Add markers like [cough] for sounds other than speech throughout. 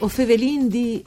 O fevelin di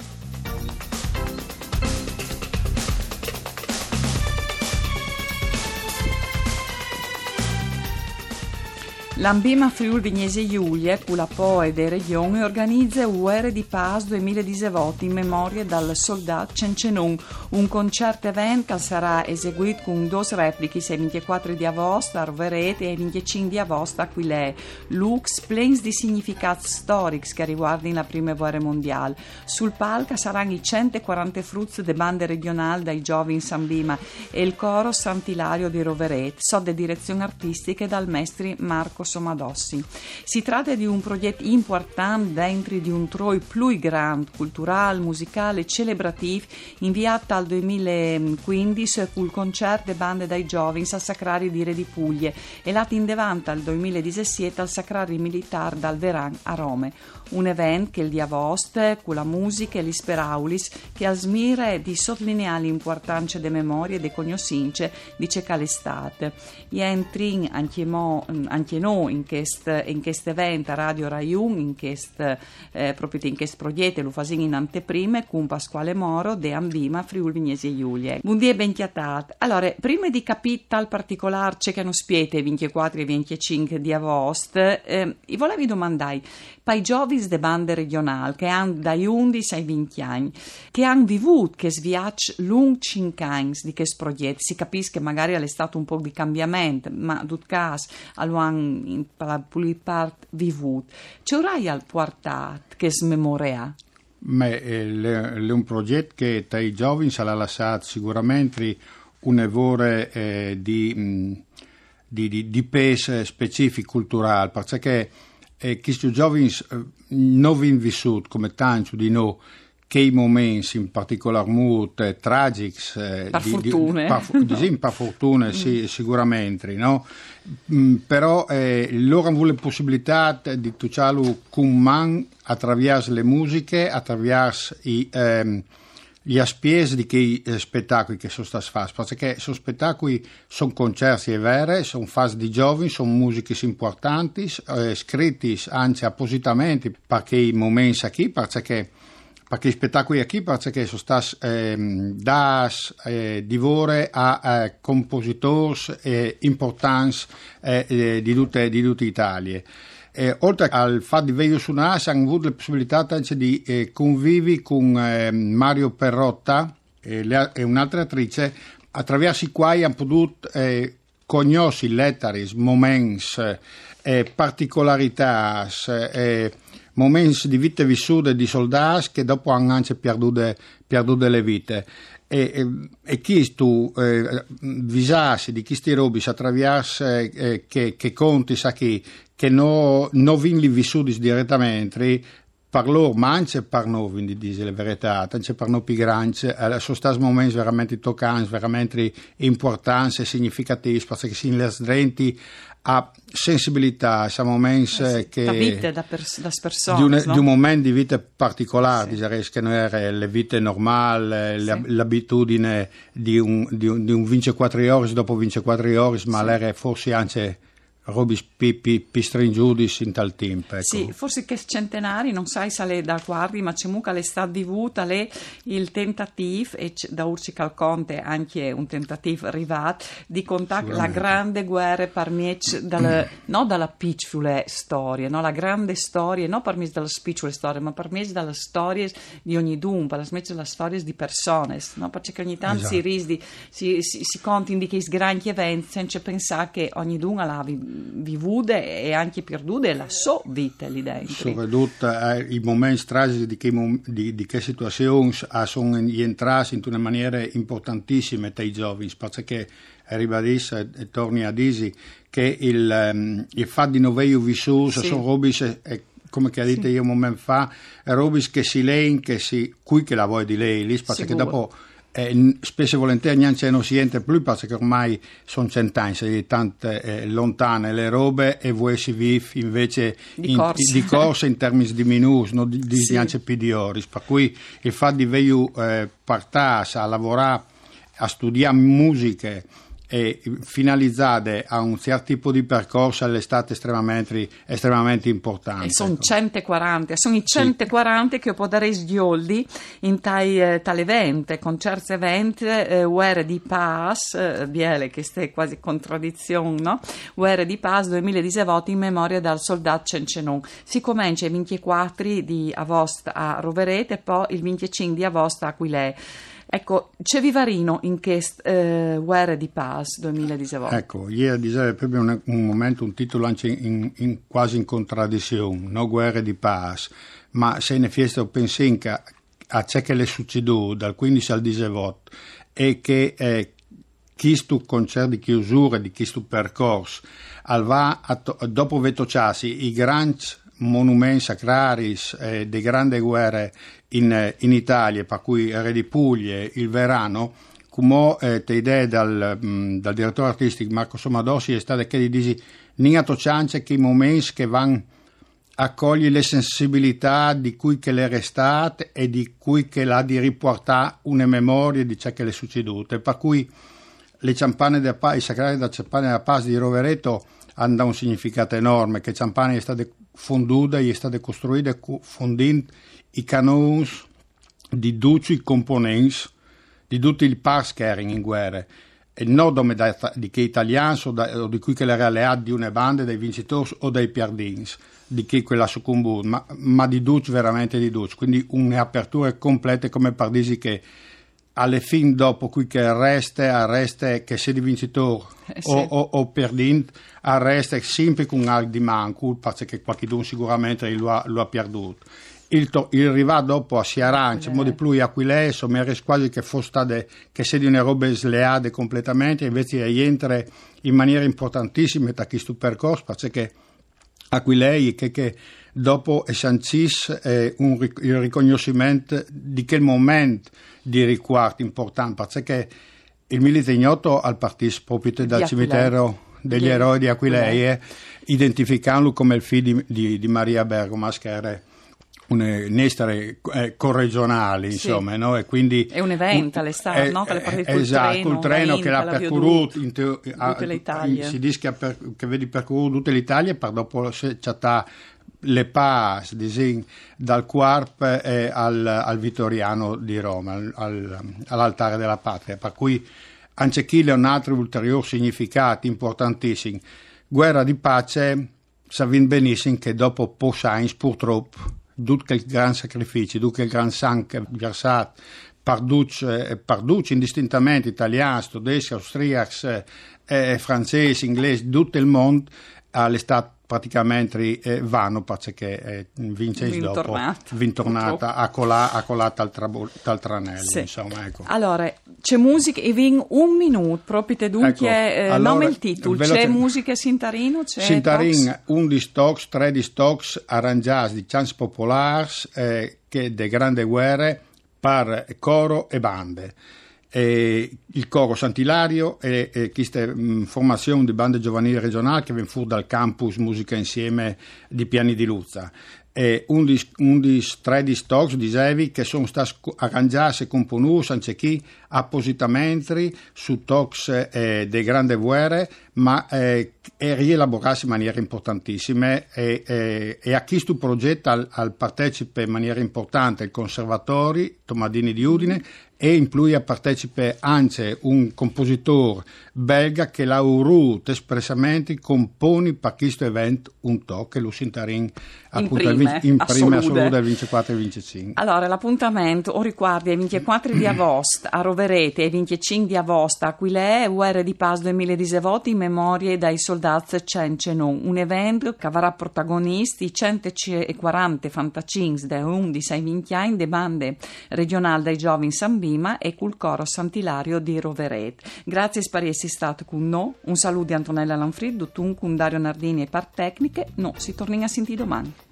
L'Ambima Friul Vignese Giulie, con la POE dei Regioni, organizza UR di Paz 2017 in memoria del soldato Cencenun, un concerto event che sarà eseguito con due repliche il 24 di agosto a Roveret e il 25 di agosto a Quilè. Lux, plens di significati storici che riguardano la prima guerra mondiale. Sul palco saranno i 140 frutti de bande regionali dai giovani in Sambima e il coro Sant'Ilario di Roveret, sotto direzione artistica dal maestro Marco Somadossi. Si tratta di un progetto importante dentro di un troi più grande, culturale, musicale e celebrativo, inviato al 2015 col concerto de bande dai giovani al Sacrario di Re di Puglie e l'atto in davanti al 2017 al Sacrario Militare dal Veran a Rome. Un evento che il dia voste, con la musica e l'isperaulis, che a smire di sottolineare l'importanza delle memorie e delle cognoscenze di ciò che l'estate. E entri anche, mo, anche noi in questo evento a Radio Raiun, in questo eh, in questo progetto, lo facciamo in anteprime con Pasquale Moro de Ambima, Friul Vignesi e Giulia. Buondì e ben chiatat. Allora, prima di capire tal particolare c'è che non spiete 24 e 25 di agosto, eh, volevo domandare, pai giovani de bande regionali che hanno dai 11 ai 20 anni, che hanno vivuto che sviac lung 5 anni di questo progetto, si capisce che magari è stato un po' di cambiamento, ma in tutto caso lo hanno in la part vivuto. C'è ora al portato che smemorea? Ma è, un progetto che dai giovani sarà lasciato sicuramente un evore eh, di, di, di, di peso specifico culturale, perché eh, questi giovani eh, non hanno vissuto come tanti di noi che i momenti in particolar modo eh, tragici eh, per di, fortune, di, par, sì, [laughs] per fortune sì, sicuramente no? mm, però eh, loro hanno la possibilità di tucciarlo con man attraverso le musiche attraverso i ehm, gli aspiesi di quei eh, spettacoli che sono stati fatti, perché sono spettacoli, sono concerti veri, sono fasi di giovani, sono musiche importanti, eh, scritti anzi appositamente per quei momenti qui, perché, perché i spettacoli qui perché sono stati eh, dati eh, divore a eh, compositori eh, importanti eh, eh, di tutte, di tutte Italia. Eh, oltre al fatto di vedere su una hanno avuto la possibilità anche di eh, convivi con eh, Mario Perrotta e, le, e, un'altra attrice attraverso i quali hanno potuto eh, conoscere lettere, momenti, eh, particolarità, eh, momenti di vita vissute di soldati che dopo hanno anche perduto, perduto le vite. E, e, e chi tu eh, visassi di questi robi attraverso eh, che, che conti sa chi che non no vinli vissuti direttamente per loro, ma anche per noi, quindi dice la verità, anche per noi più grandi, eh, sono stati momenti veramente toccanti, veramente importanti e significativi, perché si denti a sensibilità, siamo momenti eh sì, che... Da vita, da, pers- da persone. Di, un, no? di un momento di vita particolare, sì. direi che non era le vite normali, sì. l'abitudine di un, di, un, di un 24 ore dopo 24 ore, ma sì. era forse anche Robis Pippi Pistringiudis in tal tempo. Ecco. Sì, forse che centenari, non sai se le da guardi, ma c'è mucca le sta vivuta le il tentativo, e da Urci Calconte anche un tentativo arrivato, di contare la grande guerra per me, dal, non dalla piccole storie, no? la grande storia, non per me dalla piccole storie, ma per me dalla storia di ogni dun, per me dalla storia di persone, no? perché ogni tanto esatto. si risdi, si, si, si conti di che sgranchi eventi senza pensare che ogni dun ha vivude e anche perdute la sua vita lì dentro. Soprattutto eh, i momenti tragici di che, di, di che situazioni sono entrati in una maniera importantissima dai giovani, perché ribadisce e torni a dire che il, um, il fatto di non aver vissuto sì. sono robe come che ha detto sì. io un momento fa, robe che si lei, che si, qui che la vuoi di lei, lì, perché dopo eh, spesso e volentieri non si entra più perché ormai sono cent'anni, sei tante eh, lontane le robe e voi si vive invece di, in, corsa. di corsa in termini di minus, non di, di sì. neanche più di ore. Per cui il fatto di vedere eh, a lavorare, a studiare musiche e finalizzate a un certo tipo di percorso all'estate estremamente, estremamente importante. E sono 140, sono i 140 sì. che può dare sghioldi in tai, eh, tale evento, con certi eventi, eh, uere di Pass, eh, biele che stai quasi contraddizione, no? Uere di Pass 2019 in memoria dal soldato Cencenon. Si comincia il 24 di agosto a Roverete e poi il 25 di agosto a Aquilè. Ecco, c'è Vivarino in questa eh, guerra di Paz 2019. Ecco, ieri diceva proprio un, un, momento, un titolo anche in, in, quasi in contraddizione, no guerra di Paz, ma se ne fiesta pensinca a ciò che le succedù dal 15 al 18 e che eh, questo concerto di chiusura di questo percorso al va dopo vetociasi i grandi monumenti sacrari eh, di grandi guerre in, in, Italia, per cui Re di Puglie, il Verano, come eh, te idee dal, mm, dal, direttore artistico Marco Somadossi è stato che dici Niato Ciance che i momenti che vanno accogli le sensibilità di cui che le restate e di cui che l'ha di riportare una memoria di ciò che le è succeduto. Per cui le campane del pa- i sacrari da Campane della Paz di Rovereto hanno un significato enorme, che Campane è stata fonduta e è stata costruita fondendo i canoni di tutti i componenti di tutti i parskering in guerra. E non di che italiani o, di cui che le alleati di una banda dei vincitori o dei perdins di chi quella succumbu ma, ma di tutti veramente di tutti. Quindi un'apertura completa come per dire che alle fin dopo qui che resta, resta che sia di vincitore eh, sì. o, o, o perdente, resta sempre con un di manco perché qualcuno sicuramente lo ha, lo ha perduto. Il, to, il arrivato dopo a Siarancia, in modo più Aquilesso, mi quasi che fosse state, che sia di una roba sleade completamente, invece rientra in maniera importantissima da questo percorso, perché Aquilei che, che dopo sancis eh, un, il riconoscimento di quel momento di riguardo importante, perché il milite ignoto al partito proprio dal cimitero degli eroi di Aquileie, identificandolo come il figlio di, di, di Maria Bergomas, che era un'estere eh, corregionale, insomma, sì. no? E quindi è un evento all'estate, eh, no? Che le partite esatto, treno, il treno che l'ha percorruto in te, a, si dice che, per, che vedi percorruto tutta l'Italia, per dopo c'è le pass dal Quarp al, al, Vittoriano di Roma, al, all'altare della patria, per cui qui è un altro ulteriore significato importantissimo. Guerra di pace, sapete benissimo che dopo Posains purtroppo tutto il gran sacrificio, tutto il gran sangue parduc, eh, parduc indistintamente italiani, tedeschi, austriaci, eh, francesi, inglesi, tutto il mondo all'estate praticamente eh, vanno perché eh, vince dopo vintornata a colà a colà tal, trabo, tal tranello sì. insomma ecco. allora c'è musica e vin un minuto proprio te dunque ecco, eh, allora, nome il titolo c'è musica Sintarino c'è Sintarin un di stocks tre di stocks arrangiati di chance popolars eh, che de grande guerre per coro e bande e il coro Sant'Ilario e, e questa mm, formazione di bande giovanili regionali che viene fuori dal campus Musica Insieme di Piani di Luzza. E un di, un di stocks dicevi che sono stati arrangiati e componuti anche qui appositamente su talks eh, delle grandi guerre ma eh, e rielaborarsi in maniera importantissima e, e, e a questo progetto al, al partecipe in maniera importante il Conservatori Tomadini di Udine e in più partecipa anche un compositore belga che l'ha urut espressamente componi per questo evento un tocco che lo sintarin appunto in prima, in prima assoluta il 24 e 25 allora l'appuntamento o ricordi è il 24 di agosto a Roverete e il 25 di agosto a Aquilè UR di Paz 2019 in memoria dai soldati Cencenon un evento che avrà protagonisti 140 fantacins da 11 vinchiain de bande regionali dai giovani Sambini Lima e col coro Sant'Ilario di Roveret. Grazie per essere stato con noi. Un saluto di Antonella Lanfrid, Dutun, con Dario Nardini e Part Tecniche. No, si torna a sentire domani.